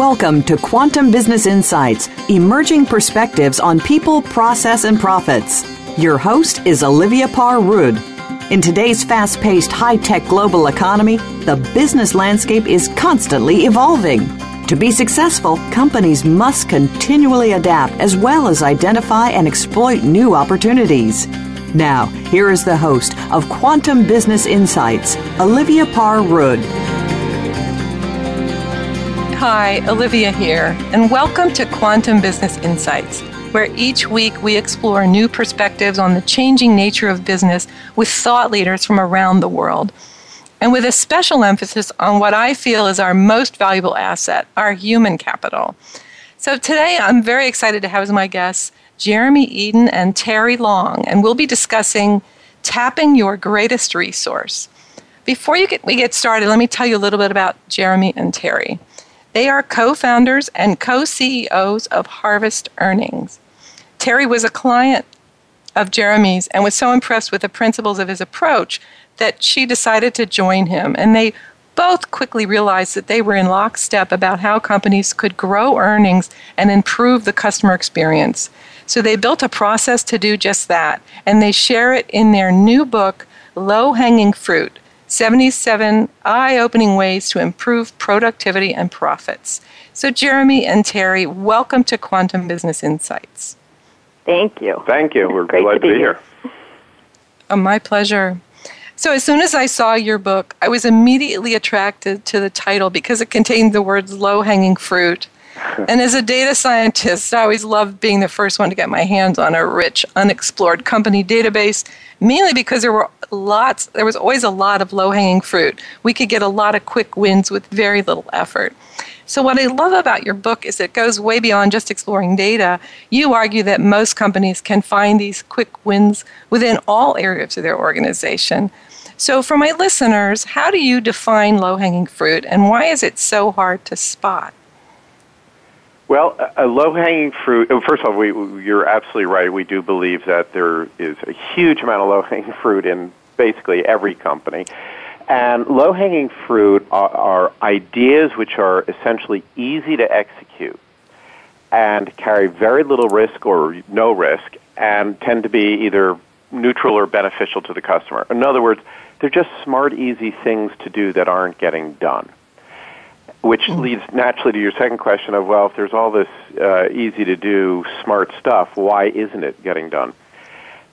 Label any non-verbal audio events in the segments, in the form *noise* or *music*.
Welcome to Quantum Business Insights, emerging perspectives on people, process, and profits. Your host is Olivia Parr Rud. In today's fast paced, high tech global economy, the business landscape is constantly evolving. To be successful, companies must continually adapt as well as identify and exploit new opportunities. Now, here is the host of Quantum Business Insights, Olivia Parr Rud. Hi, Olivia here, and welcome to Quantum Business Insights, where each week we explore new perspectives on the changing nature of business with thought leaders from around the world and with a special emphasis on what I feel is our most valuable asset, our human capital. So today I'm very excited to have as my guests Jeremy Eden and Terri Long, and we'll be discussing tapping your greatest resource. Before you get, we get started, let me tell you a little bit about Jeremy and Terri. They are co founders and co CEOs of Harvest Earnings. Terri was a client of Jeremy's and was so impressed with the principles of his approach that she decided to join him. And they both quickly realized that they were in lockstep about how companies could grow earnings and improve the customer experience. So they built a process to do just that, and they share it in their new book, Low Hanging Fruit 77 Eye Opening Ways to Improve Productivity and Profits. So, Jeremy and Terri, welcome to Quantum Business Insights. Thank you. Thank you. We're Great glad to be here. here. Oh, my pleasure. So, as soon as I saw your book, I was immediately attracted to the title because it contained the words low hanging fruit. And as a data scientist, I always loved being the first one to get my hands on a rich, unexplored company database, mainly because there were lots, there was always a lot of low hanging fruit. We could get a lot of quick wins with very little effort. So, what I love about your book is it goes way beyond just exploring data. You argue that most companies can find these quick wins within all areas of their organization. So, for my listeners, how do you define low hanging fruit and why is it so hard to spot? Well, a low hanging fruit, first of all, we, you're absolutely right. We do believe that there is a huge amount of low hanging fruit in basically every company. And low hanging fruit are, are ideas which are essentially easy to execute and carry very little risk or no risk and tend to be either neutral or beneficial to the customer. In other words, they're just smart, easy things to do that aren't getting done. Which mm. leads naturally to your second question of, well, if there's all this uh, easy to do, smart stuff, why isn't it getting done?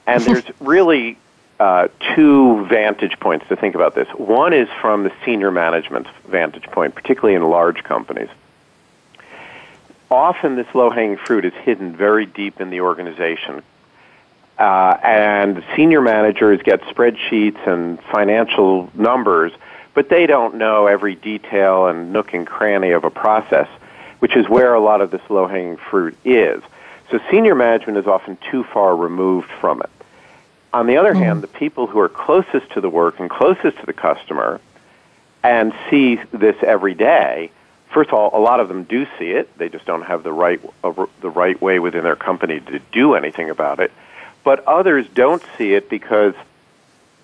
And *laughs* there's really uh, two vantage points to think about this. One is from the senior management vantage point, particularly in large companies. Often this low hanging fruit is hidden very deep in the organization uh, and senior managers get spreadsheets and financial numbers, but they don't know every detail and nook and cranny of a process, which is where a lot of this low hanging fruit is. So senior management is often too far removed from it. On the other mm hand, the people who are closest to the work and closest to the customer and see this every day, first of all, a lot of them do see it. They just don't have the right, uh, the right way within their company to do anything about it but others don't see it because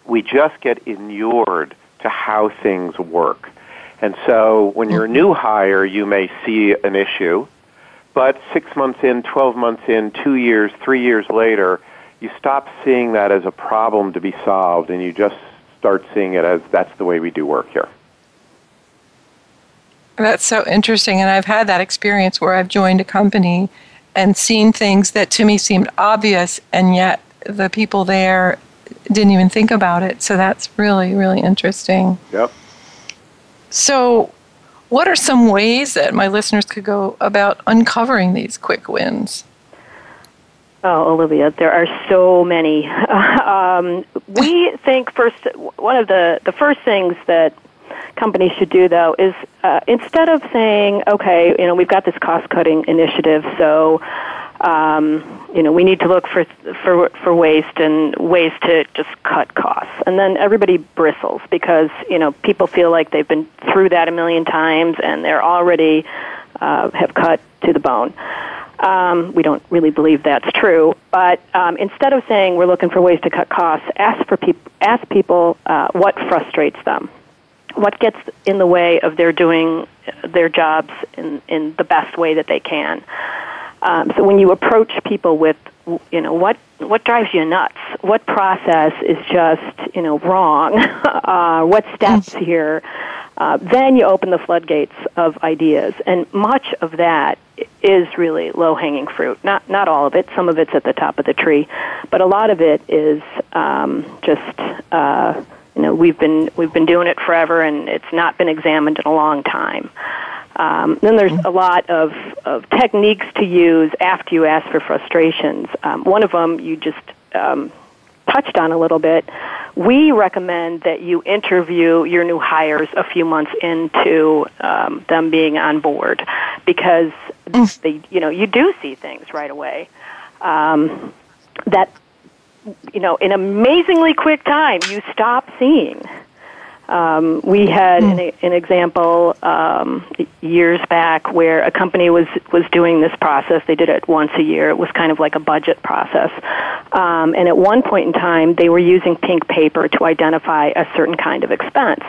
we just get inured to how things work. And so when you're a new hire, you may see an issue, but six months in, 12 months in, two years, three years later, you stop seeing that as a problem to be solved and you just start seeing it as that's the way we do work here. That's so interesting. And I've had that experience where I've joined a company and seen things that to me seemed obvious, and yet the people there didn't even think about it. So that's really, really interesting. Yep. So, what are some ways that my listeners could go about uncovering these quick wins? Oh, Olivia, there are so many. *laughs* um, we *laughs* think first, one of the, the first things that companies should do though is uh, instead of saying, okay, you know, we've got this cost cutting initiative, so um, you know, we need to look for for for waste and ways to just cut costs. And then everybody bristles because you know people feel like they've been through that a million times and they're already uh, have cut to the bone. Um, we don't really believe that's true, but um, instead of saying we're looking for ways to cut costs, ask for people ask people uh, what frustrates them what gets in the way of their doing their jobs in, in the best way that they can. Um, so when you approach people with, you know, what what drives you nuts? What process is just, you know, wrong? *laughs* uh, what steps mm. here? Uh, then you open the floodgates of ideas, and much of that is really low hanging fruit. Not not all of it. Some of it's at the top of the tree, but a lot of it is um, just. Uh, you know, we've been we've been doing it forever, and it's not been examined in a long time. Um, then there's a lot of, of techniques to use after you ask for frustrations. Um, one of them you just um, touched on a little bit. We recommend that you interview your new hires a few months into um, them being on board because mm. they, you know, you do see things right away um, that you know, in amazingly quick time, you stop seeing. Um, we had an, an example um, years back where a company was was doing this process. They did it once a year. It was kind of like a budget process. Um, and at one point in time, they were using pink paper to identify a certain kind of expense.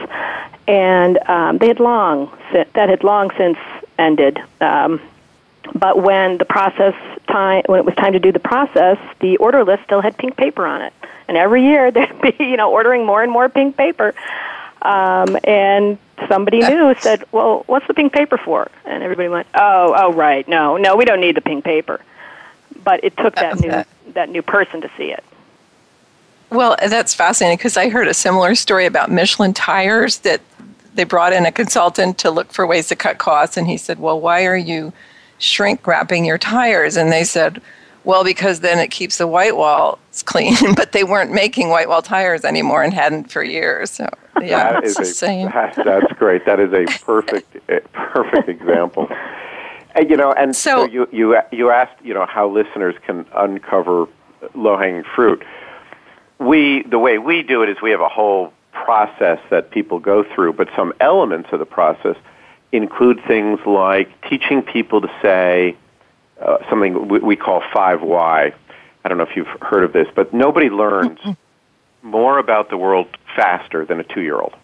And um, they had long that had long since ended. Um, but when the process time, when it was time to do the process, the order list still had pink paper on it. And every year *laughs* they'd be, you know, ordering more and more pink paper. Um, and somebody *laughs* knew said, "Well, what's the pink paper for?" And everybody went, "Oh, oh, right, no, no, we don't need the pink paper." But it took that new that new person to see it. Well, that's fascinating because I heard a similar story about Michelin tires that they brought in a consultant to look for ways to cut costs, and he said, "Well, why are you?" shrink wrapping your tires. And they said, well, because then it keeps the white walls *laughs* clean. but they weren't making white wall tires anymore and hadn't for years. So yeah, that is same. That, that's great. That is a *laughs* perfect, eh, perfect example. And, you know, and so, so you you you asked, you know, how listeners can uncover low hanging fruit. We the way we do it is we have a whole process that people go through, but some elements of the process include things like teaching people to say uh, something we, we call 5Y. I don't know if you've heard of this, but nobody learns *laughs* more about the world faster than a two year old.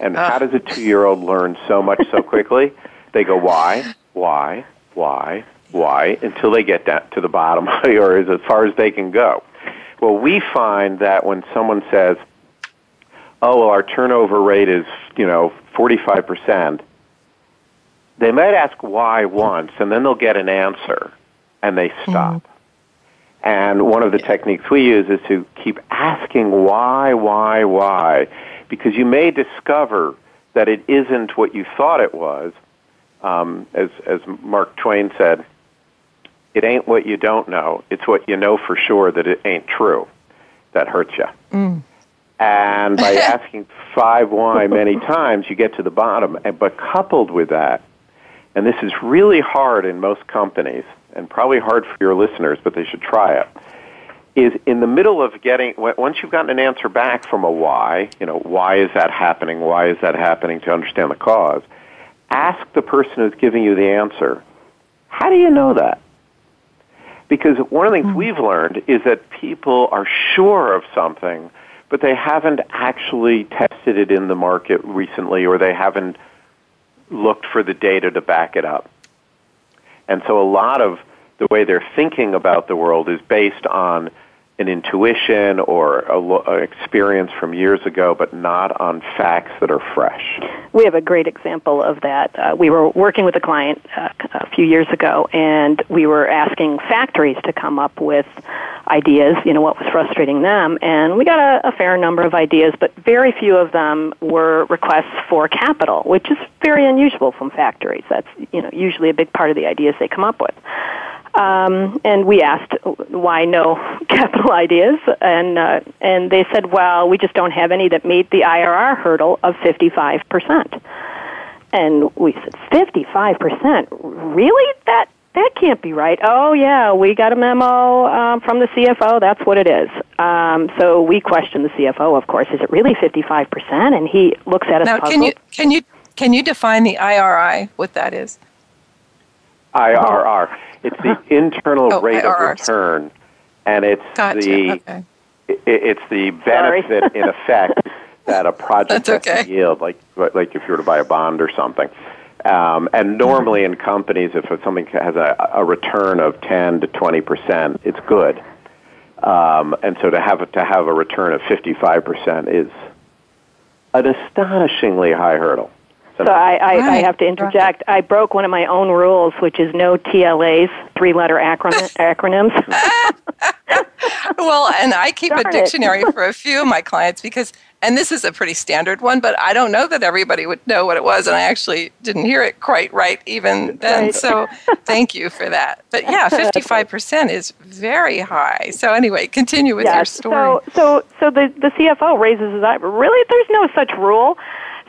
And uh. how does a two year old learn so much so quickly? *laughs* they go, why, why, why, why, until they get down to the bottom *laughs* or as far as they can go. Well, we find that when someone says, oh, well, our turnover rate is, you know, 45%, they might ask why once, and then they'll get an answer, and they stop. Mm. And one of the techniques we use is to keep asking why, why, why, because you may discover that it isn't what you thought it was. Um, as, as Mark Twain said, it ain't what you don't know, it's what you know for sure that it ain't true that hurts you. Mm. And by *laughs* asking five why many times, you get to the bottom. But coupled with that, and this is really hard in most companies, and probably hard for your listeners, but they should try it, is in the middle of getting, once you've gotten an answer back from a why, you know, why is that happening? Why is that happening to understand the cause? Ask the person who's giving you the answer, how do you know that? Because one of the things mm-hmm. we've learned is that people are sure of something, but they haven't actually tested it in the market recently, or they haven't looked for the data to back it up. And so a lot of the way they're thinking about the world is based on an intuition or an experience from years ago, but not on facts that are fresh. We have a great example of that. Uh, we were working with a client uh, a few years ago, and we were asking factories to come up with ideas, you know, what was frustrating them, and we got a, a fair number of ideas, but very few of them were requests for capital, which is very unusual from factories. That's, you know, usually a big part of the ideas they come up with. Um, and we asked why no *laughs* capital ideas, and uh, and they said, well, we just don't have any that meet the IRR hurdle of 55 percent. And we said, 55 percent? Really? That that can't be right. Oh yeah, we got a memo um, from the CFO. That's what it is. Um, so we questioned the CFO, of course. Is it really 55 percent? And he looks at us. Now, can you can you can you define the IRI? What that is? IRR. It's the internal oh, rate IRRs. of return, and it's gotcha. the okay. it's the benefit in effect *laughs* that a project That's has okay. to yield, like like if you were to buy a bond or something. Um, and normally in companies, if something has a, a return of 10 to 20 percent, it's good. Um, and so to have to have a return of 55 percent is an astonishingly high hurdle. So I, I, I have to interject. I broke one of my own rules, which is no TLAs, three-letter acron- *laughs* acronyms. *laughs* well, and I keep Darn a dictionary for a *laughs* few of my clients because, and this is a pretty standard one, but I don't know that everybody would know what it was, and I actually didn't hear it quite right even then. Right. So thank you for that. But yeah, 55% is very high. So anyway, continue with your story. So, so, so the, the CFO raises his eye. Really, there's no such rule.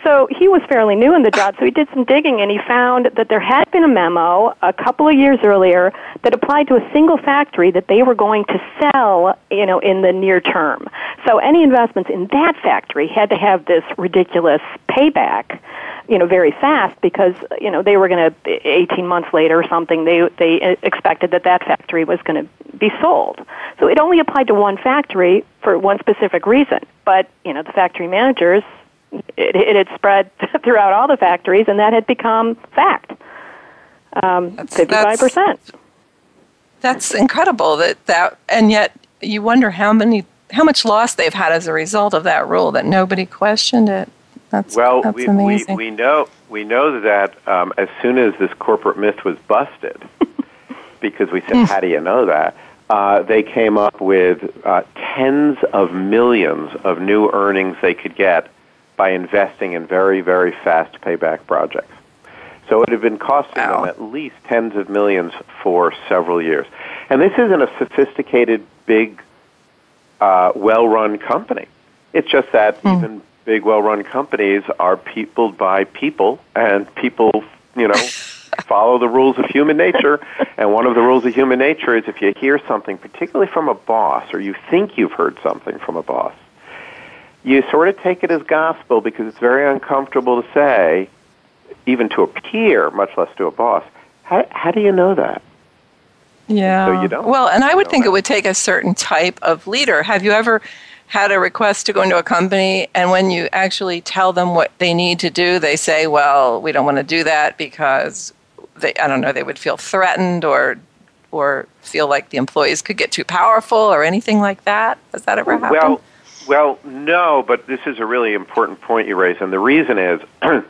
So he was fairly new in the job, so he did some digging and he found that there had been a memo a couple of years earlier that applied to a single factory that they were going to sell, you know, in the near term. So any investments in that factory had to have this ridiculous payback, you know, very fast because, you know, they were going to 18 months later or something, they they uh, expected that that factory was going to be sold. So it only applied to one factory for one specific reason. But, you know, the factory managers it, it had spread *laughs* throughout all the factories, and that had become fact. Um, That's- Fifty-five percent. That's incredible that that, and yet you wonder how many, how much loss they've had as a result of that rule that nobody questioned it. That's Well, that's we, we, we know we know that um, as soon as this corporate myth was busted, *laughs* because we said, "How do you know that?" Uh, they came up with uh, tens of millions of new earnings they could get by investing in very, very fast payback projects. So it had been costing Wow. them at least tens of millions for several years. And this isn't a sophisticated, big, uh, well-run company. It's just that even big, well-run companies are peopled by people, and people, you know, *laughs* follow the rules of human nature. And one of the rules of human nature is if you hear something, particularly from a boss, or you think you've heard something from a boss, you sort of take it as gospel because it's very uncomfortable to say, even to a peer, much less to a boss. How, how do you know that? Yeah. So you don't Well, and I would think that. it would take a certain type of leader. Have you ever had a request to go into a company and when you actually tell them what they need to do, they say, "Well, we don't want to do that because they I don't know, they would feel threatened or or feel like the employees could get too powerful or anything like that? Has that ever happened? Well, well, no, but this is a really important point you raise, and the reason is, *clears throat*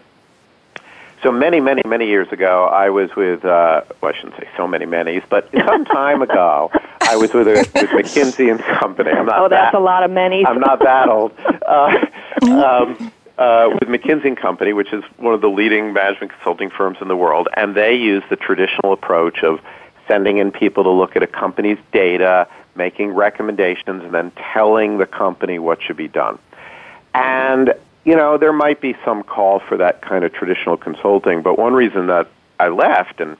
so many, many, many years ago, I was with, uh, well, I shouldn't say so many many's, but some time ago, I was with, a, with McKinsey and Company. I'm not Oh, that's that, a lot of many. I'm not that old. *laughs* Uh, um, uh, with McKinsey and Company, which is one of the leading management consulting firms in the world, and they use the traditional approach of sending in people to look at a company's data, making recommendations, and then telling the company what should be done. And, you know, there might be some call for that kind of traditional consulting, but one reason that I left and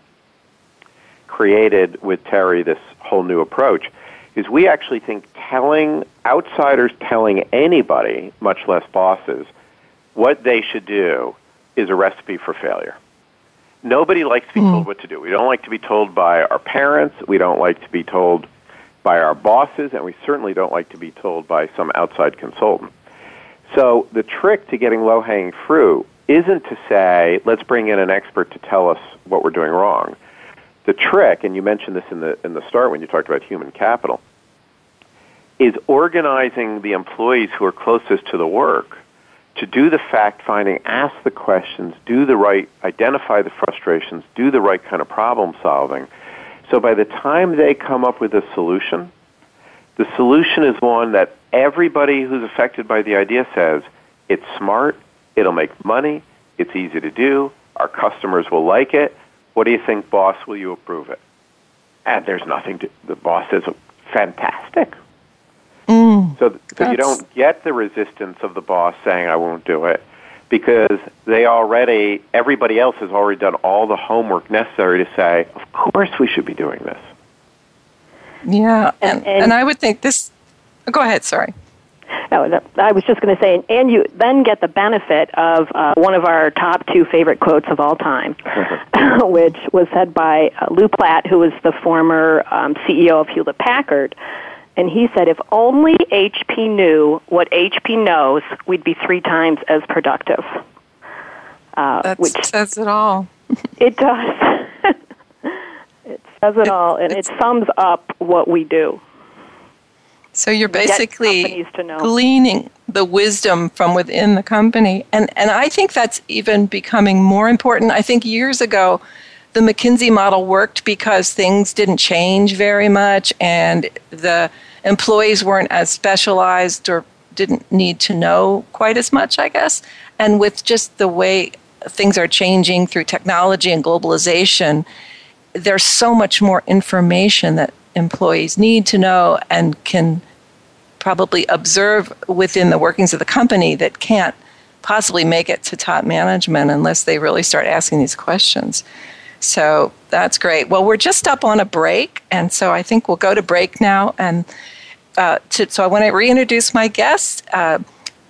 created with Terri this whole new approach is we actually think telling outsiders telling anybody, much less bosses, what they should do is a recipe for failure. Nobody likes to be hmm. told what to do. We don't like to be told by our parents. We don't like to be told by our bosses, and we certainly don't like to be told by some outside consultant. So the trick to getting low hanging fruit isn't to say, let's bring in an expert to tell us what we're doing wrong. The trick, and you mentioned this in the in the start when you talked about human capital, is organizing the employees who are closest to the work to do the fact finding, ask the questions, do the right, identify the frustrations, do the right kind of problem solving. So by the time they come up with a solution, the solution is one that everybody who's affected by the idea says it's smart, it'll make money, it's easy to do, our customers will like it. What do you think, boss? Will you approve it? And there's nothing to, the boss says, fantastic. Mm. so, so you don't get the resistance of the boss saying, I won't do it, because they already, everybody else has already done all the homework necessary to say, of course we should be doing this. yeah. And, and- and I would think this Go ahead, sorry. No, no, I was just going to say, and you then get the benefit of uh, one of our top two favorite quotes of all time, *laughs* which was said by uh, Lou Platt, who was the former um, CEO of Hewlett Packard. And he said if only HP knew what HP knows, we'd be three times as productive. Uh, that which says it all. *laughs* it does. *laughs* it says it, it all, and it sums up what we do. So you're basically gleaning the wisdom from within the company. And, and I think that's even becoming more important. I think years ago, the McKinsey model worked because things didn't change very much and the employees weren't as specialized or didn't need to know quite as much, I guess. And with just the way things are changing through technology and globalization, there's so much more information that employees need to know and can probably observe within the workings of the company that can't possibly make it to top management unless they really start asking these questions. So that's great. Well, we're just up on a break, and so I think we'll go to break now. And uh, to, so I want to reintroduce my guests, uh,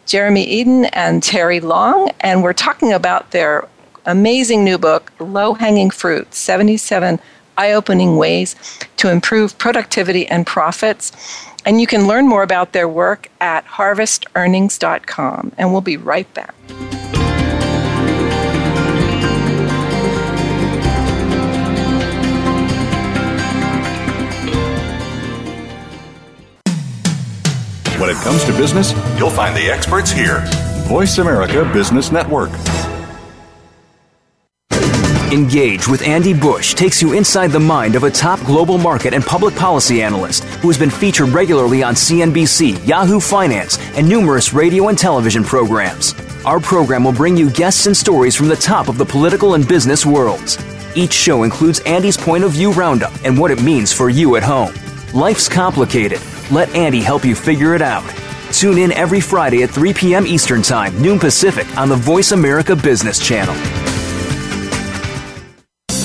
Jeremy Eden and Terri Long, and we're talking about their amazing new book, Low Hanging Fruit 77 Eye Opening Ways to Improve Productivity and Profits. And you can learn more about their work at harvestearnings.com. And we'll be right back. When it comes to business, you'll find the experts here. Voice America Business Network. Engage with Andy Bush takes you inside the mind of a top global market and public policy analyst who has been featured regularly on CNBC, Yahoo Finance, and numerous radio and television programs. Our program will bring you guests and stories from the top of the political and business worlds. Each show includes Andy's point of view roundup and what it means for you at home. Life's complicated. Let Andy help you figure it out. Tune in every Friday at 3 p.m. Eastern Time, noon Pacific, on the Voice America Business Channel.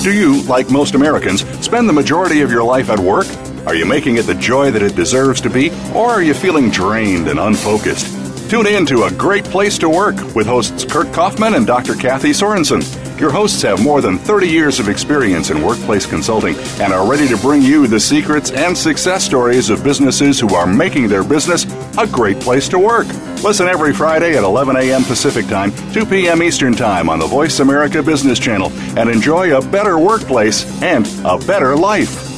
Do you, like most Americans, spend the majority of your life at work? Are you making it the joy that it deserves to be, or are you feeling drained and unfocused? Tune in to A Great Place to Work with hosts Kurt Kaufman and Dr. Kathy Sorensen. Your hosts have more than 30 years of experience in workplace consulting and are ready to bring you the secrets and success stories of businesses who are making their business a great place to work. Listen every Friday at 11 a.m. Pacific Time, 2 p.m. Eastern Time on the Voice America Business Channel and enjoy a better workplace and a better life.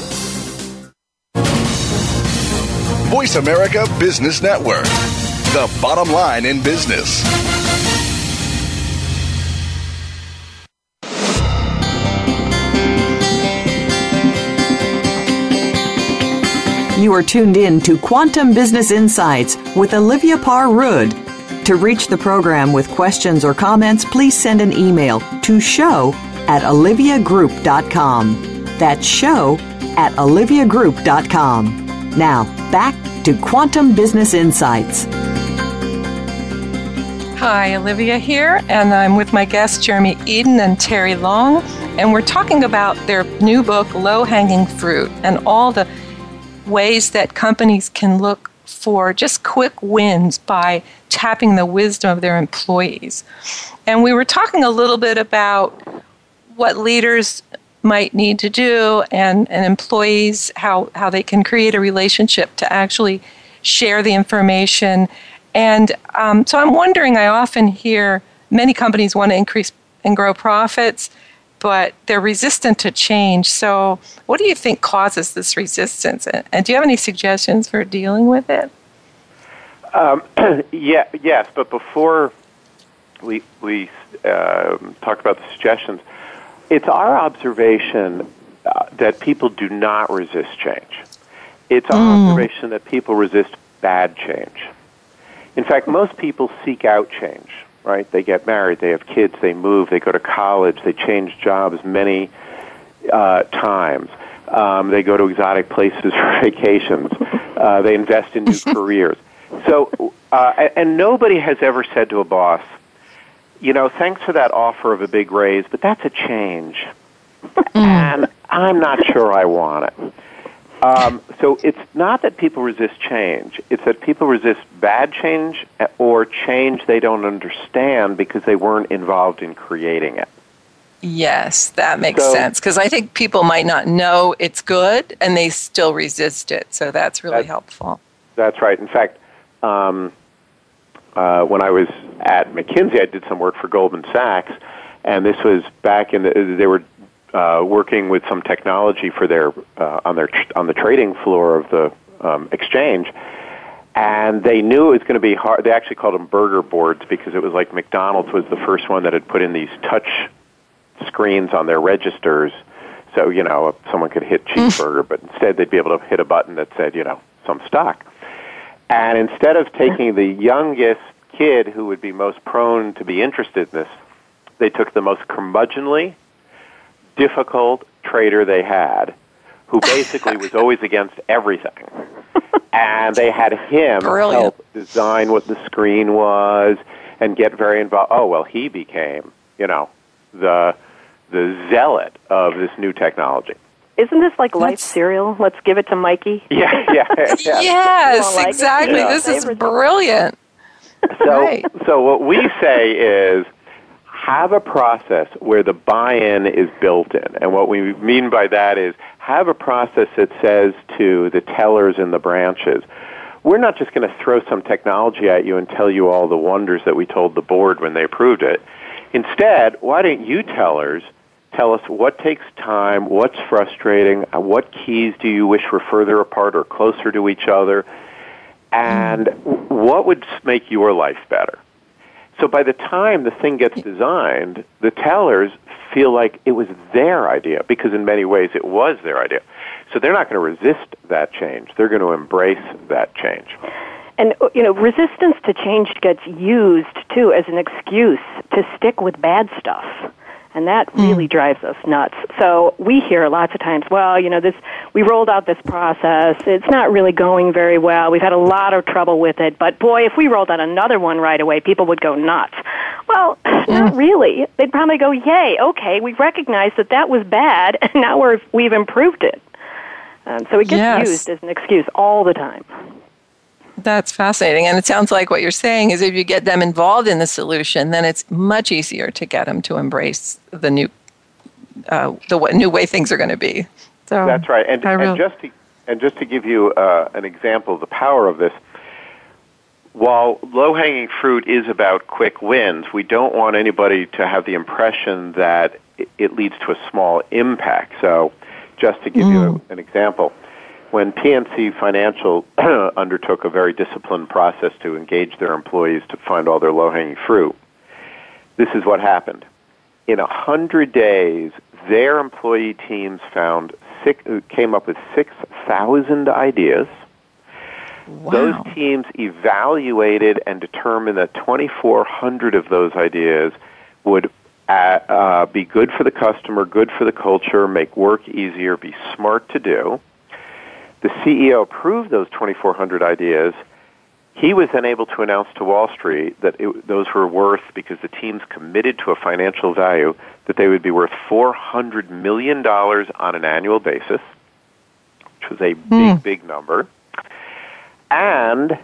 Voice America Business Network, the bottom line in business. You are tuned in to Quantum Business Insights with Olivia Parr Rud. To reach the program with questions or comments, please send an email to show at oliviagroup.com. That's show at oliviagroup.com. Now, back to Quantum Business Insights. Hi, Olivia here, and I'm with my guests Jeremy Eden and Terri Long, and we're talking about their new book, Low Hanging Fruit, and all the ways that companies can look for just quick wins by tapping the wisdom of their employees. And we were talking a little bit about what leaders might need to do and, and employees, how, how they can create a relationship to actually share the information. And um, so I'm wondering, I often hear many companies want to increase and grow profits but they're resistant to change. So, what do you think causes this resistance? And do you have any suggestions for dealing with it? Um, *clears throat* yeah, yes, but before we we uh, talk about the suggestions, it's our observation uh, that people do not resist change. It's our mm. observation that people resist bad change. In fact, most people seek out change right? They get married, they have kids, they move, they go to college, they change jobs many uh, times. Um, they go to exotic places *laughs* for vacations. Uh, they invest in new *laughs* careers. So, uh, and nobody has ever said to a boss, you know, thanks for that offer of a big raise, but that's a change. Mm. And I'm not sure I want it. Um, so it's not that people resist change; it's that people resist bad change or change they don't understand because they weren't involved in creating it. Yes, that makes So- sense because I think people might not know it's good and they still resist it. So that's really That's- helpful. That's right. In fact, um, uh, when I was at McKinsey, I did some work for Goldman Sachs, and this was back in the. They were uh, working with some technology for their uh, on their tr- on the trading floor of the um, exchange, and they knew it was going to be hard. They actually called them burger boards because it was like McDonald's was the first one that had put in these touch screens on their registers, so you know if someone could hit cheeseburger, but instead they'd be able to hit a button that said you know some stock. And instead of taking the youngest kid who would be most prone to be interested in this, they took the most curmudgeonly, difficult trader they had, who basically was always against everything. *laughs* And they had him Brilliant. help design what the screen was and get very involved. Oh well, he became, you know, the the zealot of this new technology. Isn't this like life That's- cereal? Let's give it to Mikey. *laughs* Yeah, yeah, yeah. *laughs* Yes, like- exactly. Yeah. This is brilliant. So, Right. so what we say is have a process where the buy-in is built in. And what we mean by that is have a process that says to the tellers in the branches, we're not just going to throw some technology at you and tell you all the wonders that we told the board when they approved it. Instead, why don't you tellers tell us what takes time, what's frustrating, uh, what keys do you wish were further apart or closer to each other, and what would make your life better? So by the time the thing gets designed, the tellers feel like it was their idea because in many ways it was their idea. So they're not going to resist that change. They're going to embrace that change. And uh, you know, resistance to change gets used too as an excuse to stick with bad stuff. And that really drives us nuts. So we hear lots of times, well, you know, this we rolled out this process. It's not really going very well. We've had a lot of trouble with it, but boy, if we rolled out another one right away, people would go nuts. Well, *laughs* not really. They'd probably go, "Yay, okay, we recognize that that was bad, *laughs* and now we're we've improved it." Um, so it gets Yes. used as an excuse all the time. That's fascinating. And it sounds like what you're saying is if you get them involved in the solution, then it's much easier to get them to embrace the new, uh, the w- new way things are going to be. So That's right. And, I and real- just to and just to give you uh, an example of the power of this, while low hanging fruit is about quick wins, we don't want anybody to have the impression that it- it leads to a small impact. So, just to give you an example, when PNC Financial *clears throat* undertook a very disciplined process to engage their employees to find all their low hanging fruit, this is what happened. In a hundred days, their employee teams found six, uh, came up with six thousand ideas. wow. Those teams evaluated and determined that 2,400 of those ideas would uh, uh, be good for the customer, good for the culture, make work easier, be smart to do. The CEO approved those 2,400 ideas. He was then able to announce to Wall Street that it, those were worth, because the teams committed to a financial value, that they would be worth $400 million on an annual basis, which was a big, hmm. big number. And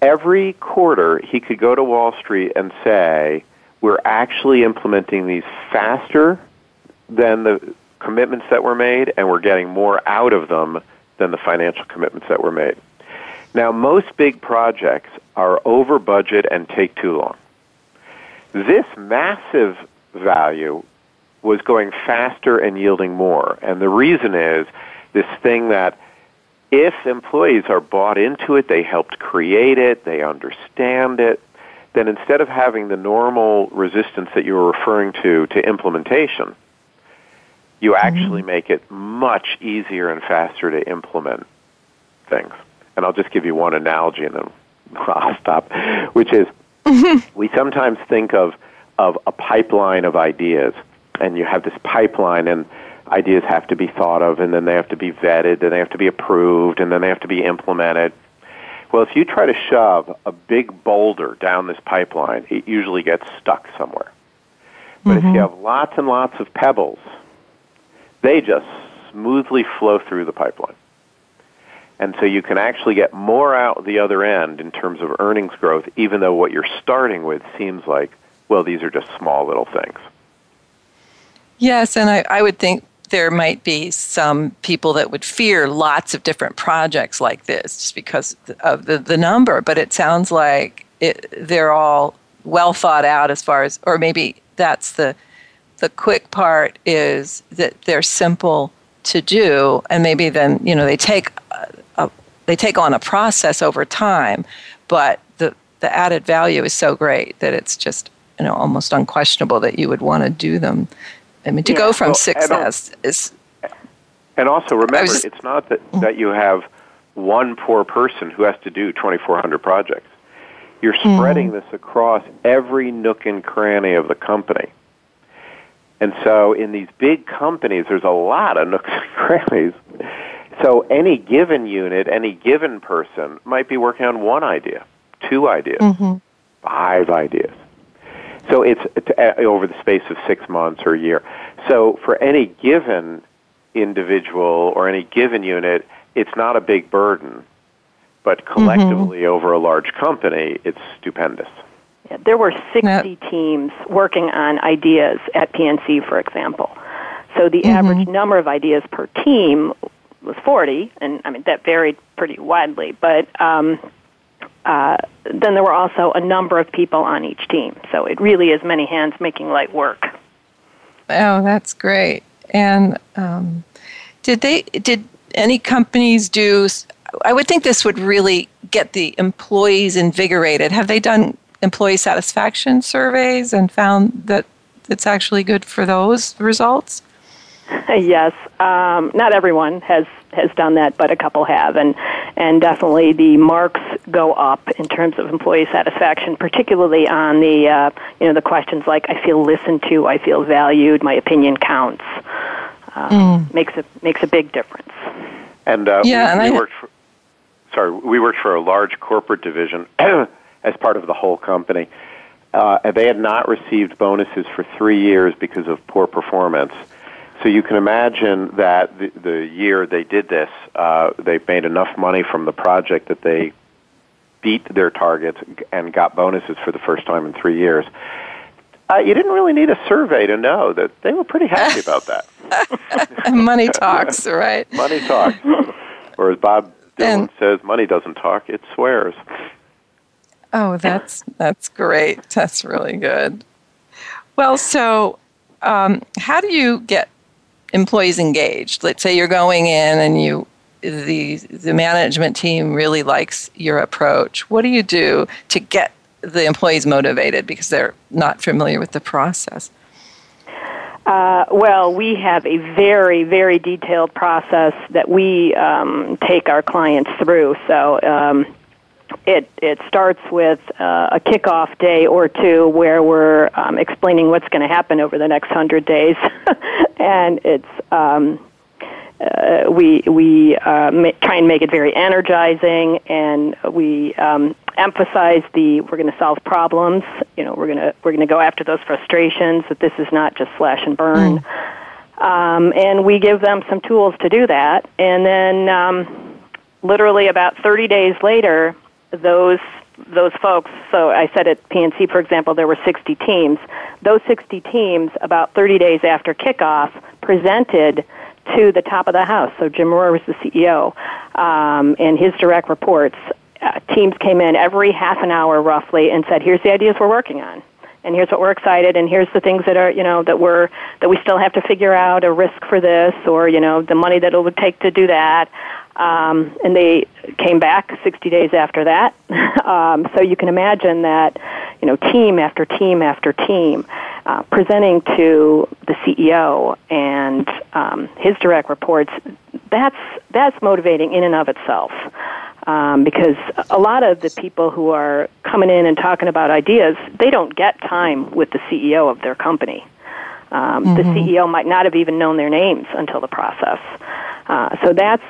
every quarter, he could go to Wall Street and say, we're actually implementing these faster than the commitments that were made, and we're getting more out of them than the financial commitments that were made. Now, most big projects are over budget and take too long. This massive value was going faster and yielding more. And the reason is this thing that if employees are bought into it, they helped create it, they understand it, then instead of having the normal resistance that you were referring to to implementation, you mm-hmm. actually make it much easier and faster to implement things. And I'll just give you one analogy and then *laughs* I'll stop, which is mm-hmm. we sometimes think of, of a pipeline of ideas, and you have this pipeline, and ideas have to be thought of, and then they have to be vetted, and they have to be approved, and then they have to be implemented. Well, if you try to shove a big boulder down this pipeline, it usually gets stuck somewhere. But if you mm-hmm. have lots and lots of pebbles, they just smoothly flow through the pipeline. And so you can actually get more out the other end in terms of earnings growth, even though what you're starting with seems like, well, these are just small little things. Yes, and I, I would think there might be some people that would fear lots of different projects like this just because of the, the number, but it sounds like it, they're all well thought out as far as, or maybe that's the the quick part is that they're simple to do, and maybe then you know they take a, a, they take on a process over time, but the the added value is so great that it's just you know almost unquestionable that you would want to do them. I mean, to yeah, go from well, success is. And also remember, just, it's not that, mm. that you have one poor person who has to do 2,400 projects. You're mm-hmm. spreading mm. this across every nook and cranny of the company. And so in these big companies, there's a lot of nooks and *laughs* crannies. So any given unit, any given person might be working on one idea, two ideas, mm-hmm. five ideas. So it's uh, over the space of six months or a year. So for any given individual or any given unit, it's not a big burden, but mm-hmm. collectively mm-hmm. over a large company, it's stupendous. Yeah, there were 60 yep. teams working on ideas at PNC, for example. So the mm-hmm. average number of ideas per team was 40, and I mean that varied pretty widely. But um, uh, then there were also a number of people on each team. So it really is many hands making light work. Oh, that's great. And um, did they did any companies do? I would think this would really get the employees invigorated. Have they done employee satisfaction surveys and found that it's actually good for those results? Yes, um, not everyone has has done that, but a couple have, and and definitely the marks go up in terms of employee satisfaction, particularly on the uh, you know the questions like I feel listened to, I feel valued, my opinion counts. Uh, mm. Makes a makes a big difference. And uh, yeah, we, and we I, worked. For, sorry, we worked for a large corporate division *clears throat* as part of the whole company. Uh, they had not received bonuses for three years because of poor performance so you can imagine that the, the year they did this, uh, they made enough money from the project that they beat their targets and got bonuses for the first time in three years. Uh, you didn't really need a survey to know that they were pretty happy about that. *laughs* money talks, right? money talks. Or as Bob Dylan and, says, money doesn't talk, it swears. Oh, that's that's great. That's really good. Well, so um, how do you get employees engaged. Let's say you're going in and you the the management team really likes your approach. What do you do to get the employees motivated because they're not familiar with the process? Uh, well, we have a very, very detailed process that we um, take our clients through. So um, it it starts with uh, a kickoff day or two where we're um, explaining what's going to happen over the next hundred days, *laughs* and it's um, uh, we we uh, ma- try and make it very energizing, and we um, emphasize the we're going to solve problems. You know, we're going to we're going to go after those frustrations. That this is not just slash and burn, mm. um, and we give them some tools to do that, and then. Um, literally about 30 days later, those those folks, so I said at PNC, for example, there were 60 teams. Those 60 teams, about 30 days after kickoff, presented to the top of the house. So Jim Rohr was the CEO, um, and his direct reports. Uh, teams came in every half an hour roughly and said, "Here's the ideas we're working on." and here's what we're excited and here's the things that are you know that we're that we still have to figure out a risk for this or you know the money that it would take to do that um, and they came back 60 days after that. *laughs* um, so you can imagine that, you know, team after team after team uh, presenting to the CEO and um, his direct reports. That's that's motivating in and of itself. Um, because a lot of the people who are coming in and talking about ideas, they don't get time with the CEO of their company. Um, mm-hmm. The CEO might not have even known their names until the process. Uh, so that's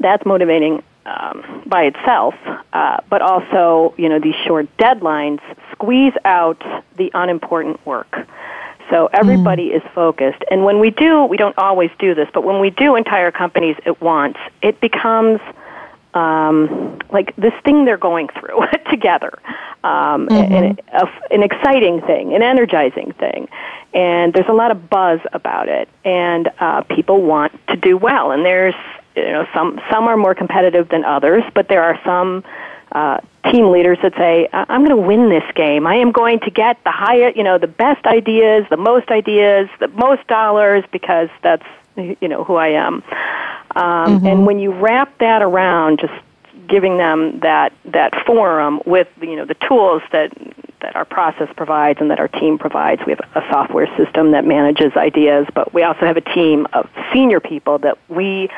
that's motivating um, by itself, uh, but also, you know, these short deadlines squeeze out the unimportant work. So everybody mm. is focused. And when we do, we don't always do this, but when we do entire companies at once, it becomes um, like this thing they're going through *laughs* together, um, mm-hmm. an, a, an exciting thing, an energizing thing. and there's a lot of buzz about it, and uh, people want to do well. And there's you know some some are more competitive than others, but there are some uh, team leaders that say, "I'm going to win this game. I am going to get the highest, you know, the best ideas, the most ideas, the most dollars because that's you know who I am." Um, mm-hmm. And when you wrap that around, just giving them that that forum with you know the tools that that our process provides and that our team provides. We have a software system that manages ideas, but we also have a team of senior people that we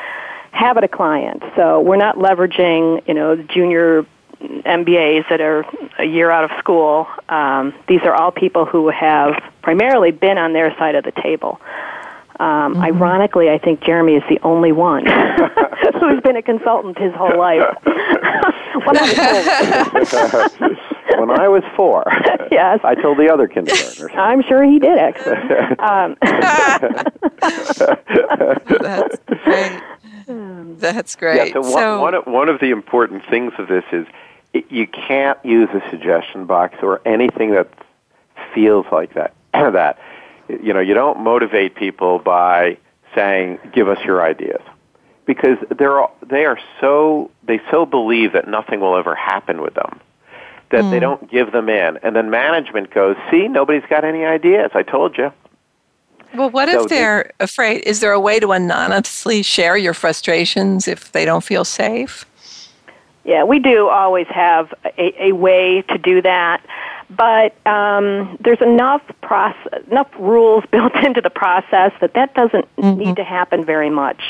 have at a client. So we're not leveraging you know junior MBAs that are a year out of school. Um, these are all people who have primarily been on their side of the table. Um, mm-hmm. Ironically, I think Jeremy is the only one *laughs* *laughs* who's been a consultant his whole life. when, *laughs* I when I was four, yes, I told the other kindergartners. I'm sure he did actually. Um, That's great. *laughs* That's great. Yeah, so, so one, one, of, one of the important things of this is it, you can't use a suggestion box or anything that feels like that. *clears throat* that you know, you don't motivate people by saying, "Give us your ideas," because they're all, they are so they so believe that nothing will ever happen with them that mm. they hmm. don't give them in, and then management goes, "See, nobody's got any ideas. I told you." Well, what so if they're they, afraid? Is there a way to anonymously share your frustrations if they don't feel safe? Yeah, we do always have a, a way to do that but um, there's enough process, enough rules *laughs* built into the process that that doesn't mm-hmm. need to happen very much,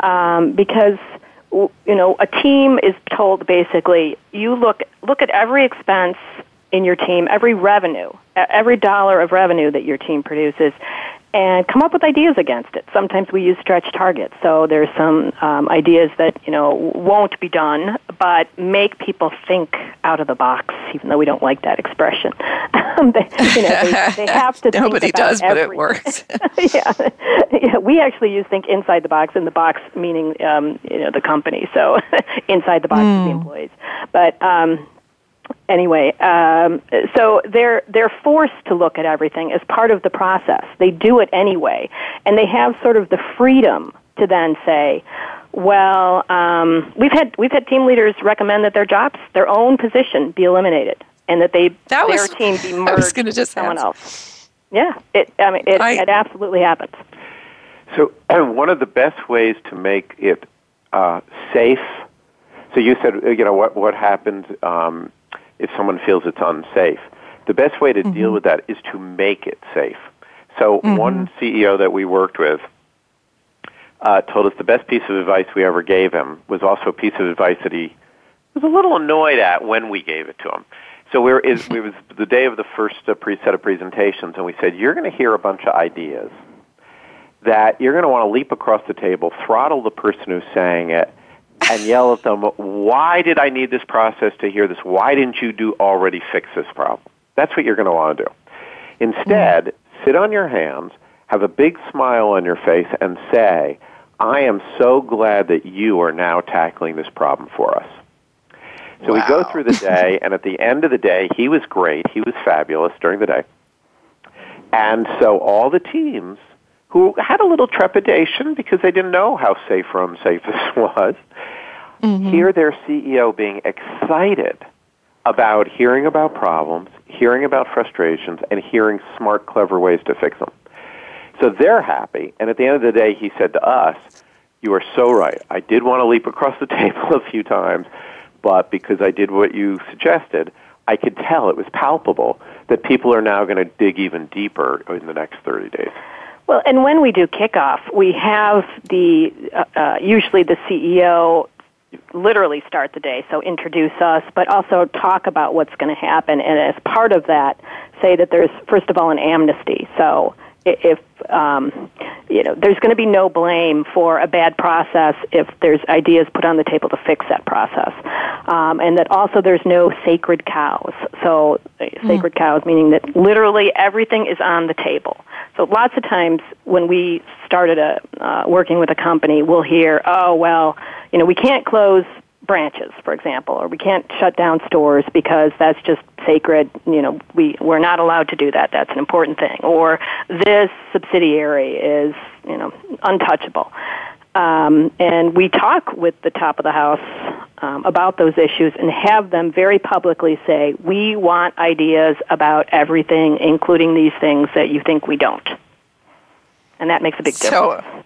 um, because you know a team is told basically you look look at every expense in your team, every revenue, every dollar of revenue that your team produces, and come up with ideas against it. Sometimes we use stretch targets. So there's some um, ideas that you know won't be done, but make people think out of the box, even though we don't like that expression. *laughs* they, you know, they, *laughs* they have to. Nobody does, every, but it works. *laughs* yeah. yeah, we actually use think inside the box, and the box meaning um, you know the company. So inside the box mm. is the hmm. employees, but. Um, anyway, um, so they're they're forced to look at everything as part of the process. They do it anyway, and they have sort of the freedom to then say, well, um, we've had we've had team leaders recommend that their jobs, their own position, be eliminated, and that they that was, their team be *laughs* merged with someone answer. else. Yeah, it I mean it, I, it absolutely happens. So *clears throat* one of the best ways to make it uh, safe. So you said you know what what happens um, if someone feels it's unsafe. The best way to mm-hmm. deal with that is to make it safe. So mm-hmm. one CEO that we worked with uh, told us the best piece of advice we ever gave him was also a piece of advice that he was a little annoyed at when we gave it to him. So we were, it, it was the day of the first uh, set of presentations, and we said, you're going to hear a bunch of ideas that you're going to want to leap across the table, throttle the person who's saying it, and yell at them, why did I need this process to hear this? Why didn't you do already fix this problem? That's what you're going to want to do. Instead, mm-hmm. sit on your hands, have a big smile on your face, and say, I am so glad that you are now tackling this problem for us. So wow. we go through the day, and at the end of the day, he was great. He was fabulous during the day. And so all the teams who had a little trepidation because they didn't know how safe or unsafe this was, mm-hmm. hear their CEO being excited about hearing about problems, hearing about frustrations, and hearing smart, clever ways to fix them. So they're happy, and at the end of the day, he said to us, You are so right. I did want to leap across the *laughs* table a few times, but because I did what you suggested, I could tell it was palpable that people are now going to dig even deeper in the next 30 days. Well, and when we do kickoff, we have the uh, uh, usually the CEO literally start the day, so introduce us, but also talk about what's going to happen, and as part of that, say that there's first of all an amnesty. So if um, you know there's going to be no blame for a bad process if there's ideas put on the table to fix that process, um, and that also there's no sacred cows. So uh, sacred mm. cows meaning that literally everything is on the table. So lots of times when we started a uh, working with a company, we'll hear, "Oh well, you know, we can't close branches, for example, or we can't shut down stores because that's just sacred. You know, we we're not allowed to do that. That's an important thing. Or this subsidiary is you know untouchable. Um, and we talk with the top of the house um, about those issues and have them very publicly say, we want ideas about everything, including these things that you think we don't. And that makes a big difference. So,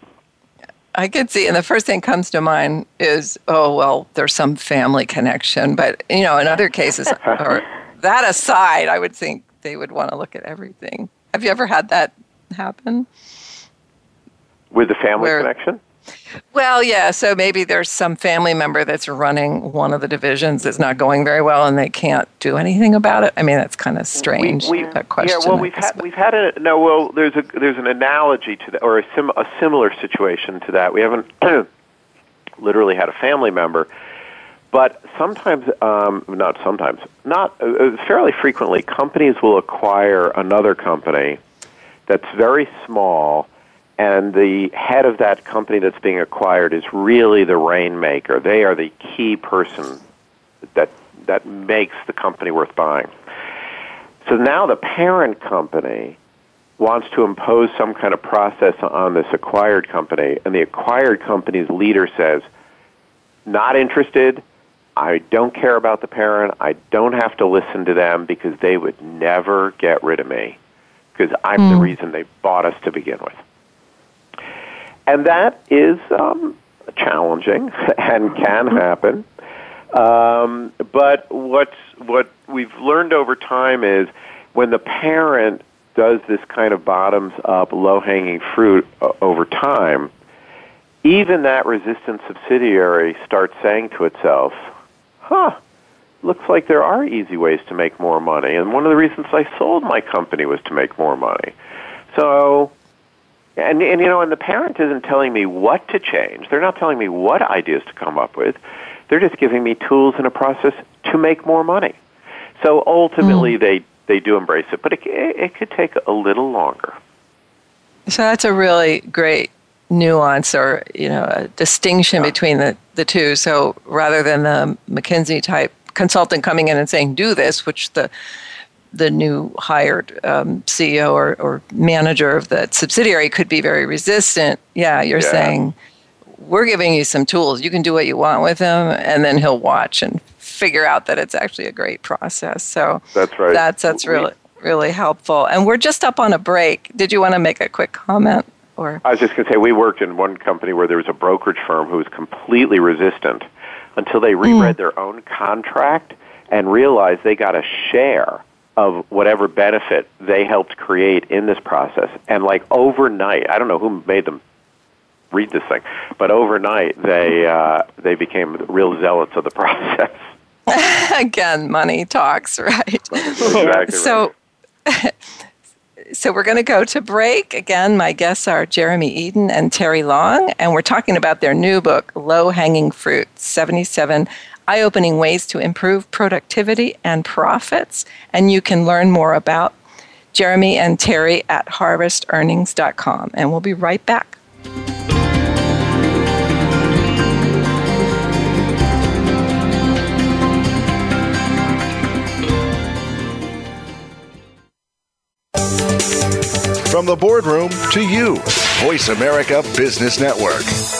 I could see, and the first thing comes to mind is, oh well, there's some family connection, but you know, in other cases, *laughs* or that aside, I would think they would want to look at everything. Have you ever had that happen? With the family Where, connection? Well, yeah. So maybe there's some family member that's running one of the divisions that's not going very well, and they can't do anything about it. I mean, that's kind of strange. We, we, question. Yeah. Well, we've had we've had a no. Well, there's a there's an analogy to that, or a, sim, a similar situation to that. We haven't *clears throat* literally had a family member, but sometimes, um, not sometimes, not uh, fairly frequently, companies will acquire another company that's very small and the head of that company that's being acquired is really the rainmaker. They are the key person that that makes the company worth buying. So now the parent company wants to impose some kind of process on this acquired company, and the acquired company's leader says, "Not interested. I don't care about the parent. I don't have to listen to them because they would never get rid of me because I'm mm. the hmm. reason they bought us to begin with." And that is um, challenging *laughs* and can happen. Um, but what's what we've learned over time is when the parent does this kind of bottoms up, low hanging fruit uh, over time, even that resistant subsidiary starts saying to itself, huh, looks like there are easy ways to make more money. And one of the reasons I sold my company was to make more money. So and, and you know, and the parent isn't telling me what to change. They're not telling me what ideas to come up with. They're just giving me tools and a process to make more money. So ultimately, mm. they they do embrace it, but it it could take a little longer. So that's a really great nuance or you know a distinction yeah. between the, the two. So rather than the McKinsey type consultant coming in and saying do this, which the the new hired um, CEO or, or, manager of that subsidiary could be very resistant. Yeah, you're yeah. saying we're giving you some tools. You can do what you want with him, and then he'll watch and figure out that it's actually a great process. So that's right. That's that's really really helpful. And we're just up on a break. Did you want to make a quick comment? Or I was just going to say we worked in one company where there was a brokerage firm who was completely resistant until they reread mm. their own contract and realized they got a share of whatever benefit they helped create in this process. And like overnight, I don't know who made them read this thing, but overnight they uh, they became real zealots of the *laughs* process. *laughs* Again, money talks, right? exactly so. Right. So we're going to go to break. Again, my guests are Jeremy Eden and Terri Long, and we're talking about their new book, Low Hanging Fruit 77 eye opening ways to improve productivity and profits. And you can learn more about Jeremy and Terri at harvestearnings.com. And we'll be right back. From the boardroom to you, Voice America Business Network.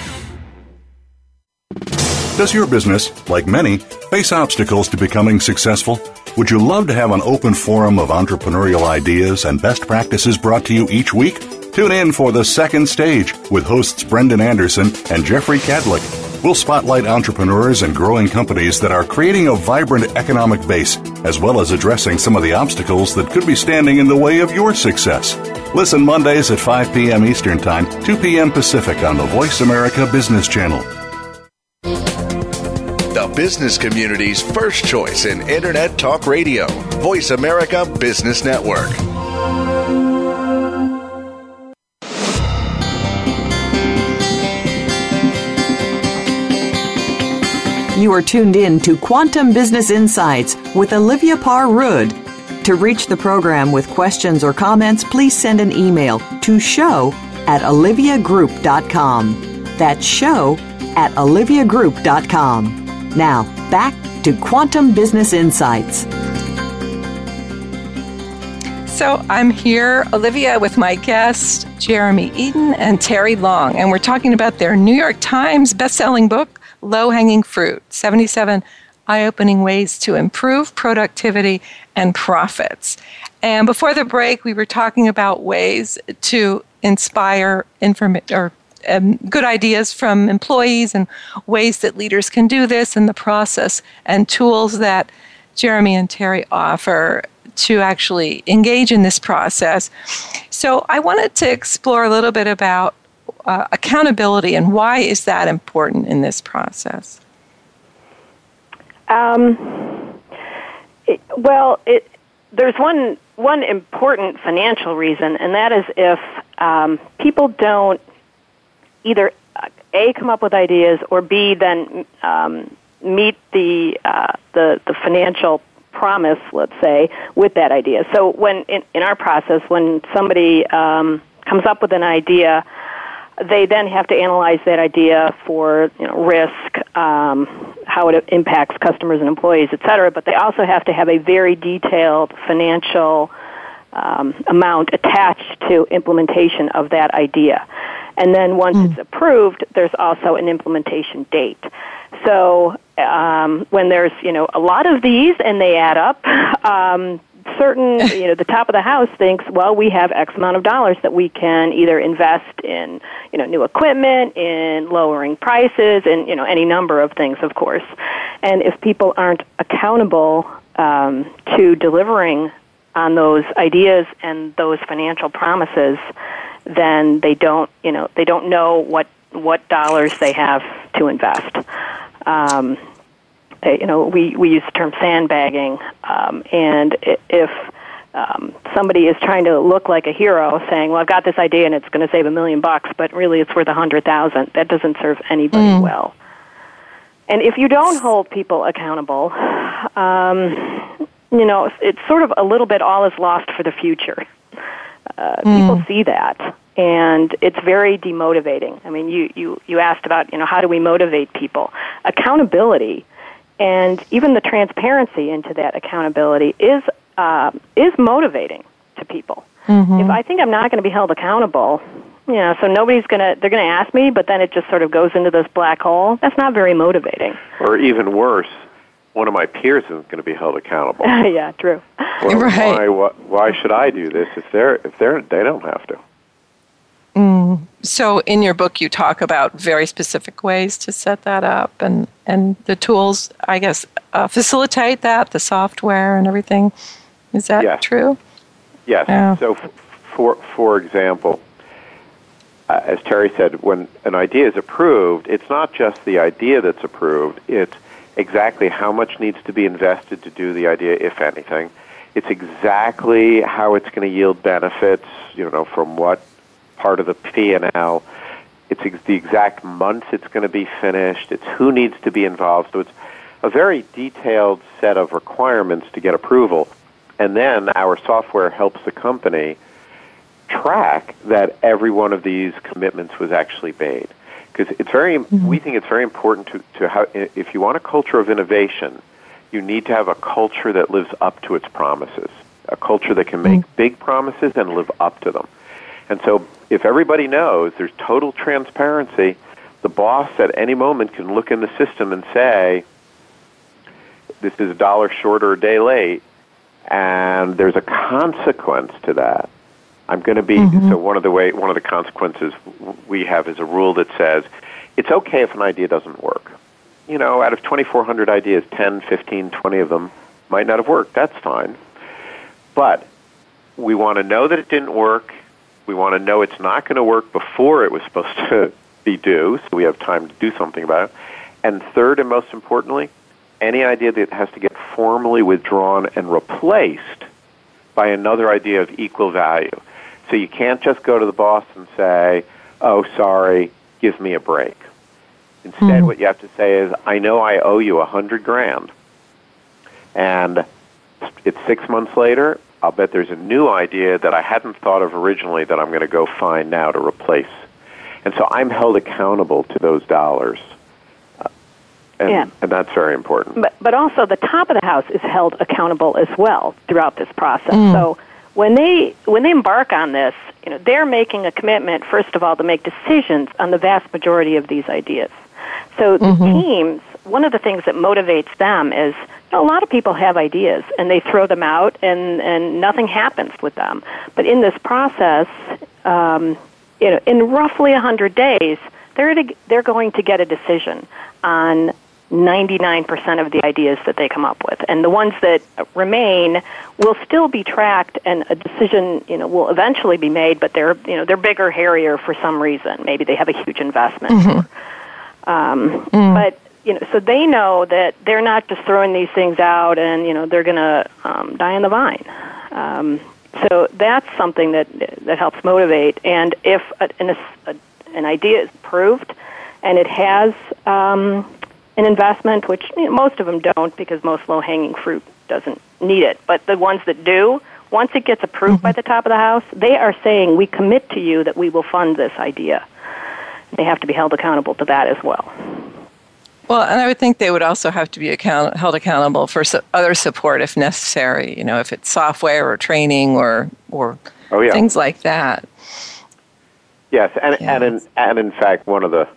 Does your business, like many, face obstacles to becoming successful? Would you love to have an open forum of entrepreneurial ideas and best practices brought to you each week? Tune in for The Second Stage with hosts Brendan Anderson and Jeffrey Cadlick. We'll spotlight entrepreneurs and growing companies that are creating a vibrant economic base, as well as addressing some of the obstacles that could be standing in the way of your success. Listen Mondays at 5 p.m. Eastern Time, 2 p.m. Pacific on the Voice America Business Channel. Business community's first choice in Internet Talk Radio, Voice America Business Network. You are tuned in to Quantum Business Insights with Olivia Parr Rud. To reach the program with questions or comments, please send an email to show at oliviagroup.com. That's show at oliviagroup.com. Now, back to Quantum Business Insights. So I'm here, Olivia, with my guests, Jeremy Eden and Terri Long, and we're talking about their New York Times best-selling book, low hanging fruit 77 eye opening ways to improve productivity and profits. And before the break, we were talking about ways to inspire inform- or um, good ideas from employees and ways that leaders can do this and the process and tools that Jeremy and Terri offer to actually engage in this process. So I wanted to explore a little bit about uh, accountability and why is that important in this process? Um, it, well, it, there's one one important financial reason, and that is if um, people don't either uh, a come up with ideas or b then um, meet the uh, the the financial promise, let's say, with that idea. So when in, in our process, when somebody um, comes up with an idea they then have to analyze that idea for you know, risk, um, how it impacts customers and employees, et cetera. But they also have to have a very detailed financial um, amount attached to implementation of that idea. And then once mm. it's approved, there's also an implementation date. So um, when there's you know a lot of these and they add up, *laughs* um, certain, *laughs* you know, the top of the house thinks, well, we have X amount of dollars that we can either invest in, you know, new equipment, in lowering prices, and, you know, any number of things, of course. And if people aren't accountable um, to delivering on those ideas and those financial promises, then they don't, you know, they don't know what what dollars they have to invest. Um, uh, you know, we, we use the term sandbagging, um, and if um, somebody is trying to look like a hero, saying, "Well, I've got this idea and it's going to save a million bucks," but really it's worth a hundred thousand, that doesn't serve anybody mm. well. And if you don't hold people accountable, um, you know, it's sort of a little bit all is lost for the future. Uh, mm. People see that, and it's very demotivating. I mean, you, you, you asked about, you know, how do we motivate people? Accountability and even the transparency into that accountability is uh, is motivating to people. Mm-hmm. If I think I'm not going to be held accountable, you know, so nobody's going to they're going to ask me, but then it just sort of goes into this black hole. That's not very motivating. Or even worse, one of my peers isn't going to be held accountable. *laughs* yeah, true. Well, *laughs* right. Why, why should I do this if they're if they're they don't have to? Mm. So, in your book, you talk about very specific ways to set that up, and and the tools, I guess, uh, facilitate that, the software and everything. Is that yes. true? Yes. Yeah. So, f- for for example, uh, as Terri said, when an idea is approved, it's not just the idea that's approved; it's exactly how much needs to be invested to do the idea, if anything. It's exactly how it's going to yield benefits, you know, from what part of the P&L. It's ex- the exact month it's going to be finished. It's who needs to be involved. So it's a very detailed set of requirements to get approval. And then our software helps the company track that every one of these commitments was actually made. Because it's very, mm-hmm. we think it's very important to, to how, if you want a culture of innovation, you need to have a culture that lives up to its promises, a culture that can make mm-hmm. big promises and live up to them. And so if everybody knows there's total transparency, the boss at any moment can look in the system and say, this is a dollar short or a day late, and there's a consequence to that. I'm going to be mm-hmm. so one of the way one of the consequences we have is a rule that says it's okay if an idea doesn't work. You know, out of 2400 ideas, 10, 15, 20 of them might not have worked. That's fine. But we want to know that it didn't work we want to know it's not going to work before it was supposed to *laughs* be due, so we have time to do something about it. And third, and most importantly, any idea that has to get formally withdrawn and replaced by another idea of equal value. So you can't just go to the boss and say, "Oh, sorry, give me a break." Instead, mm-hmm. what you have to say is, "I know I owe you a hundred grand, and it's six months later. I'll bet there's a new idea that I hadn't thought of originally that I'm going to go find now to replace." And so I'm held accountable to those dollars. Uh, and, yeah. and that's very important. But, but also, the top of the house is held accountable as well throughout this process. Mm. So when they when they embark on this, you know, they're making a commitment first of all to make decisions on the vast majority of these ideas. So the mm-hmm. teams, one of the things that motivates them is you know, a lot of people have ideas and they throw them out and and nothing happens with them. But in this process, um, you know, in roughly 100 days, they're, to, they're going to get a decision on 99% of the ideas that they come up with. And the ones that remain will still be tracked and a decision, you know, will eventually be made, but they're, you know, they're bigger, hairier for some reason. Maybe they have a huge investment. Mm-hmm. Um, mm. But, you know, so they know that they're not just throwing these things out and, you know, they're going to um, die on the vine. Um, so that's something that that helps motivate. And if a, an, a, an idea is proved and it has um, an investment, which you know, most of them don't because most low hanging fruit doesn't need it, but the ones that do, once it gets approved mm-hmm. by the top of the house, they are saying, We commit to you that we will fund this idea. They have to be held accountable to that as well. Well, and I would think they would also have to be account- held accountable for so- other support if necessary. You know, if it's software or training or or oh, yeah. things like that. Yes, and yes. and in, and in fact, one of the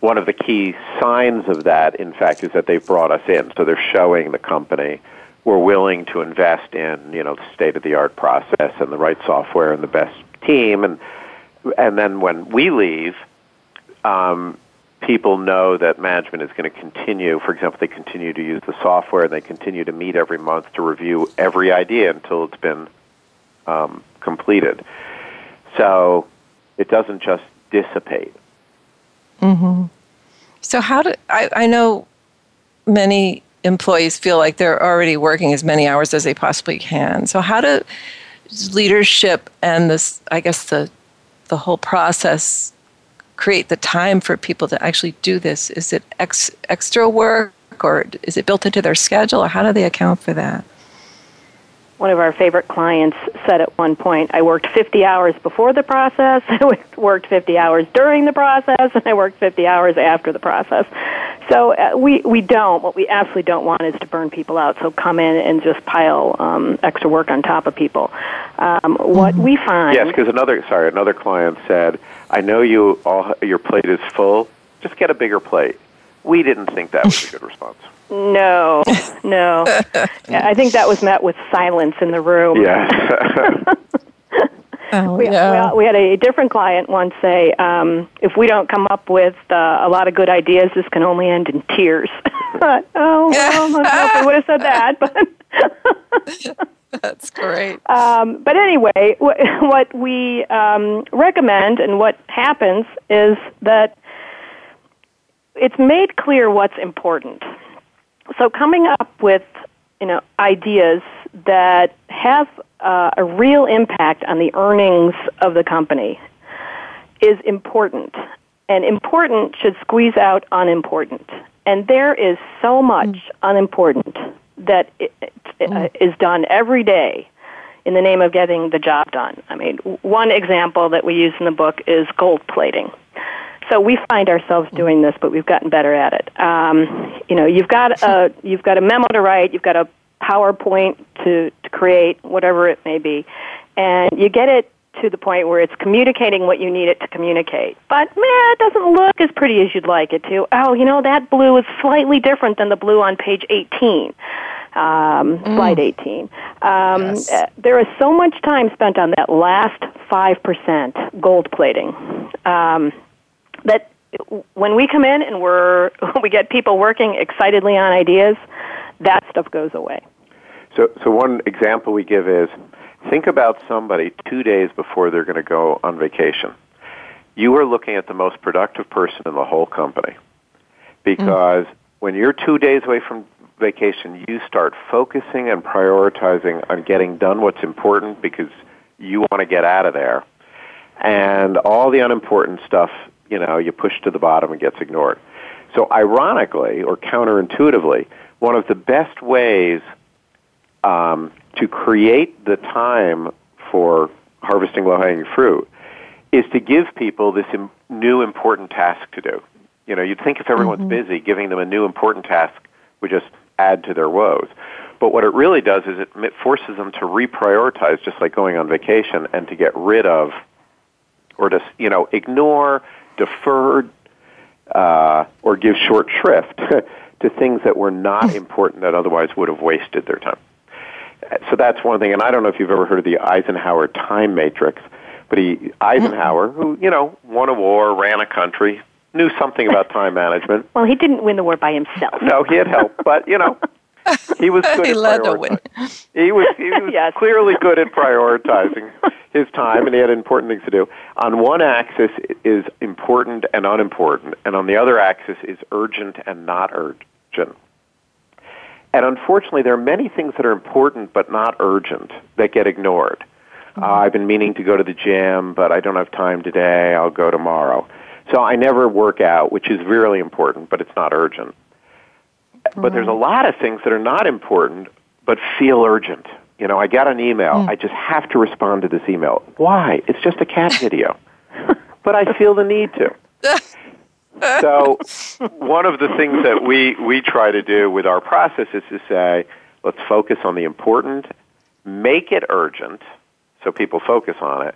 one of the key signs of that, in fact, is that they've brought us in. So they're showing the company we're willing to invest in, you know, the state of the art process and the right software and the best team, and and then when we leave, um, people know that management is going to continue. For example, they continue to use the software and they continue to meet every month to review every idea until it's been um, completed. So it doesn't just dissipate. Mm-hmm. So how do I, I know many employees feel like they're already working as many hours as they possibly can. So how do leadership and this, I guess the the whole process create the time for people to actually do this? Is it ex- extra work or is it built into their schedule or how do they account for that? One of our favorite clients said at one point, I worked 50 hours before the process, *laughs* I worked 50 hours during the process, and I worked 50 hours after the process. So uh, we, we don't. What we absolutely don't want is to burn people out. So come in and just pile um, extra work on top of people. Um, what mm-hmm. we find. Yes, because another sorry, another client said, "I know you all your plate is full. Just get a bigger plate." We didn't think that was a good response. No, *laughs* no. I think that was met with silence in the room. Yeah. *laughs* Oh, we, yeah. we, we had a different client once say, um, if we don't come up with uh, a lot of good ideas, this can only end in tears. *laughs* oh, well, I would have said that, but. That's great. Um, but anyway, w- what we um, recommend and what happens is that it's made clear what's important. So coming up with you know ideas that have uh, a real impact on the earnings of the company is important. And important should squeeze out unimportant. And there is so much mm. unimportant that it, it, uh, mm. is done every day in the name of getting the job done. I mean, one example that we use in the book is gold plating. So we find ourselves doing this, but we've gotten better at it. Um, you know, you've got a you've got a memo to write, you've got a PowerPoint to, to create, whatever it may be. And you get it to the point where it's communicating what you need it to communicate. But man, it doesn't look as pretty as you'd like it to. Oh, you know, that blue is slightly different than the blue on page 18. Um, mm. Slide 18. Um, yes. uh, there is so much time spent on that last 5% gold plating um, that when we come in and we're, *laughs* we get people working excitedly on ideas, that stuff goes away. So, so one example we give is think about somebody two days before they're going to go on vacation. You are looking at the most productive person in the whole company because mm. when you're two days away from vacation, you start focusing and prioritizing on getting done what's important because you want to get out of there. And all the unimportant stuff, you know, you push to the bottom and gets ignored. So ironically or counterintuitively, one of the best ways um, to create the time for harvesting low-hanging fruit is to give people this Im- new important task to do. You know, you'd think if everyone's mm-hmm. busy, giving them a new important task would just add to their woes. But what it really does is it forces them to reprioritize, just like going on vacation, and to get rid of, or to you know, ignore, defer, uh, or give short shrift *laughs* to things that were not important that otherwise would have wasted their time. So that's one thing. And I don't know if you've ever heard of the Eisenhower time matrix, but he Eisenhower, who you know won a war, ran a country, knew something about *laughs* time management. Well, he didn't win the war by himself. No, he had help, but you know, he was *laughs* good he at led the win. He was he was yes. clearly good at prioritizing his time, and he had important things to do. On one axis is important and unimportant, and on the other axis is urgent and not urgent. And unfortunately, there are many things that are important but not urgent that get ignored. Mm-hmm. Uh, I've been meaning to go to the gym, but I don't have time today. I'll go tomorrow. So I never work out, which is really important, but it's not urgent. Mm-hmm. But there's a lot of things that are not important but feel urgent. You know, I got an email. Mm. I just have to respond to this email. Why? It's just a cat *laughs* video. but I feel the need to. *laughs* so one of the things that we, we try to do with our process is to say, let's focus on the important, make it urgent so people focus on it,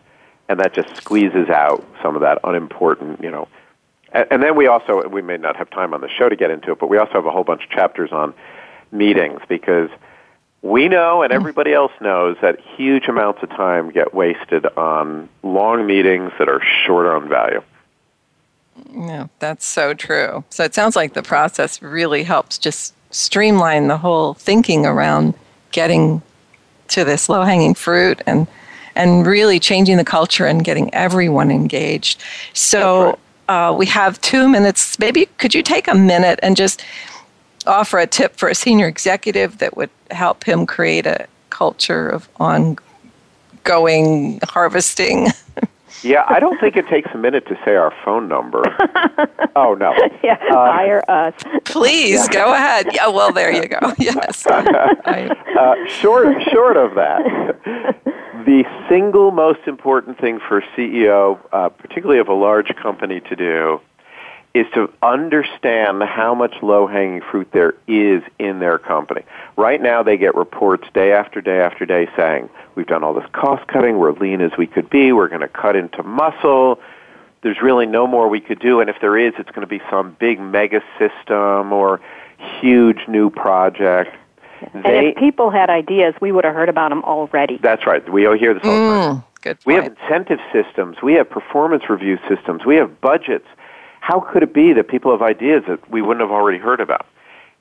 and that just squeezes out some of that unimportant, you know. And, and then we also, we may not have time on the show to get into it, but we also have a whole bunch of chapters on meetings because we know and everybody else knows that huge amounts of time get wasted on long meetings that are short on value. Yeah, that's so true. So it sounds like the process really helps just streamline the whole thinking around getting to this low hanging fruit and and really changing the culture and getting everyone engaged. So uh, we have two minutes. Maybe could you take a minute and just offer a tip for a senior executive that would help him create a culture of ongoing harvesting? *laughs* Yeah, I don't think it takes a minute to say our phone number. *laughs* oh no. *laughs* Yeah, uh, hire us. Please yeah. go ahead. Yeah, well, there you go. Yes. uh, short, short of that, the single most important thing for a CEO, uh, particularly of a large company, to do is to understand how much low hanging fruit there is in their company. Right now, they get reports day after day after day saying, We've done all this cost cutting, we're lean as we could be, we're going to cut into muscle. There's really no more we could do, and if there is, it's going to be some big mega system or huge new project. And they, if people had ideas, we would have heard about them already. That's right. We all hear this all the time. Mm, good We have incentive systems. We have performance review systems. We have budgets. How could it be that people have ideas that we wouldn't have already heard about?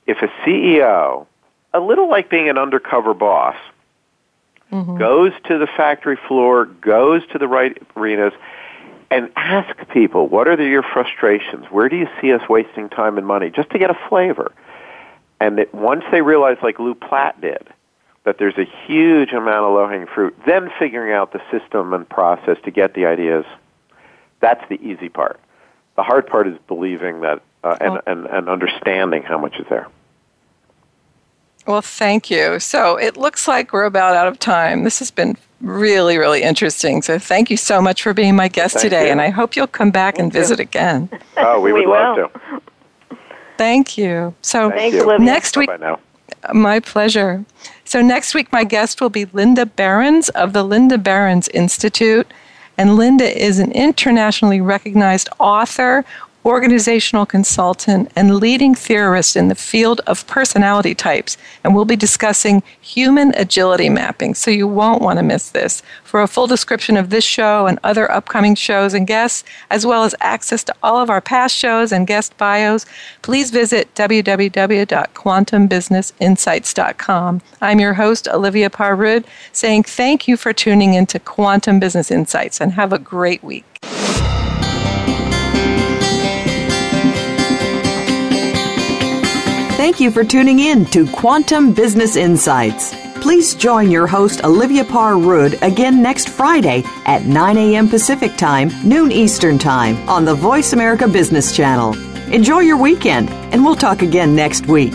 If a CEO, a little like being an undercover boss, mm-hmm. goes to the factory floor, goes to the right arenas, and ask people, what are your frustrations? Where do you see us wasting time and money? Just to get a flavor. And that once they realize, like Lew Platt did, that there's a huge amount of low-hanging fruit, then figuring out the system and process to get the ideas, that's the easy part. The hard part is believing that uh, and, and, and understanding how much is there. Well, thank you. So it looks like we're about out of time. This has been really, really interesting. So thank you so much for being my guest thank today, you. and I hope you'll come back and visit again. Oh, we would we love will. to. Thank you. So Thank you. next week, my pleasure. So next week, my guest will be Linda Berens of the Linda Berens Institute. And Linda is an internationally recognized author, organizational consultant, and leading theorist in the field of personality types. And we'll be discussing human agility mapping, so you won't want to miss this. For a full description of this show and other upcoming shows and guests, as well as access to all of our past shows and guest bios, please visit www.quantumbusinessinsights.com. I'm your host, Olivia Parr saying thank you for tuning into Quantum Business Insights and have a great week. Thank you for tuning in to Quantum Business Insights. Please join your host Olivia Parr Rud again next Friday at 9 a.m. Pacific Time, noon Eastern Time on the Voice America Business Channel. Enjoy your weekend, and we'll talk again next week.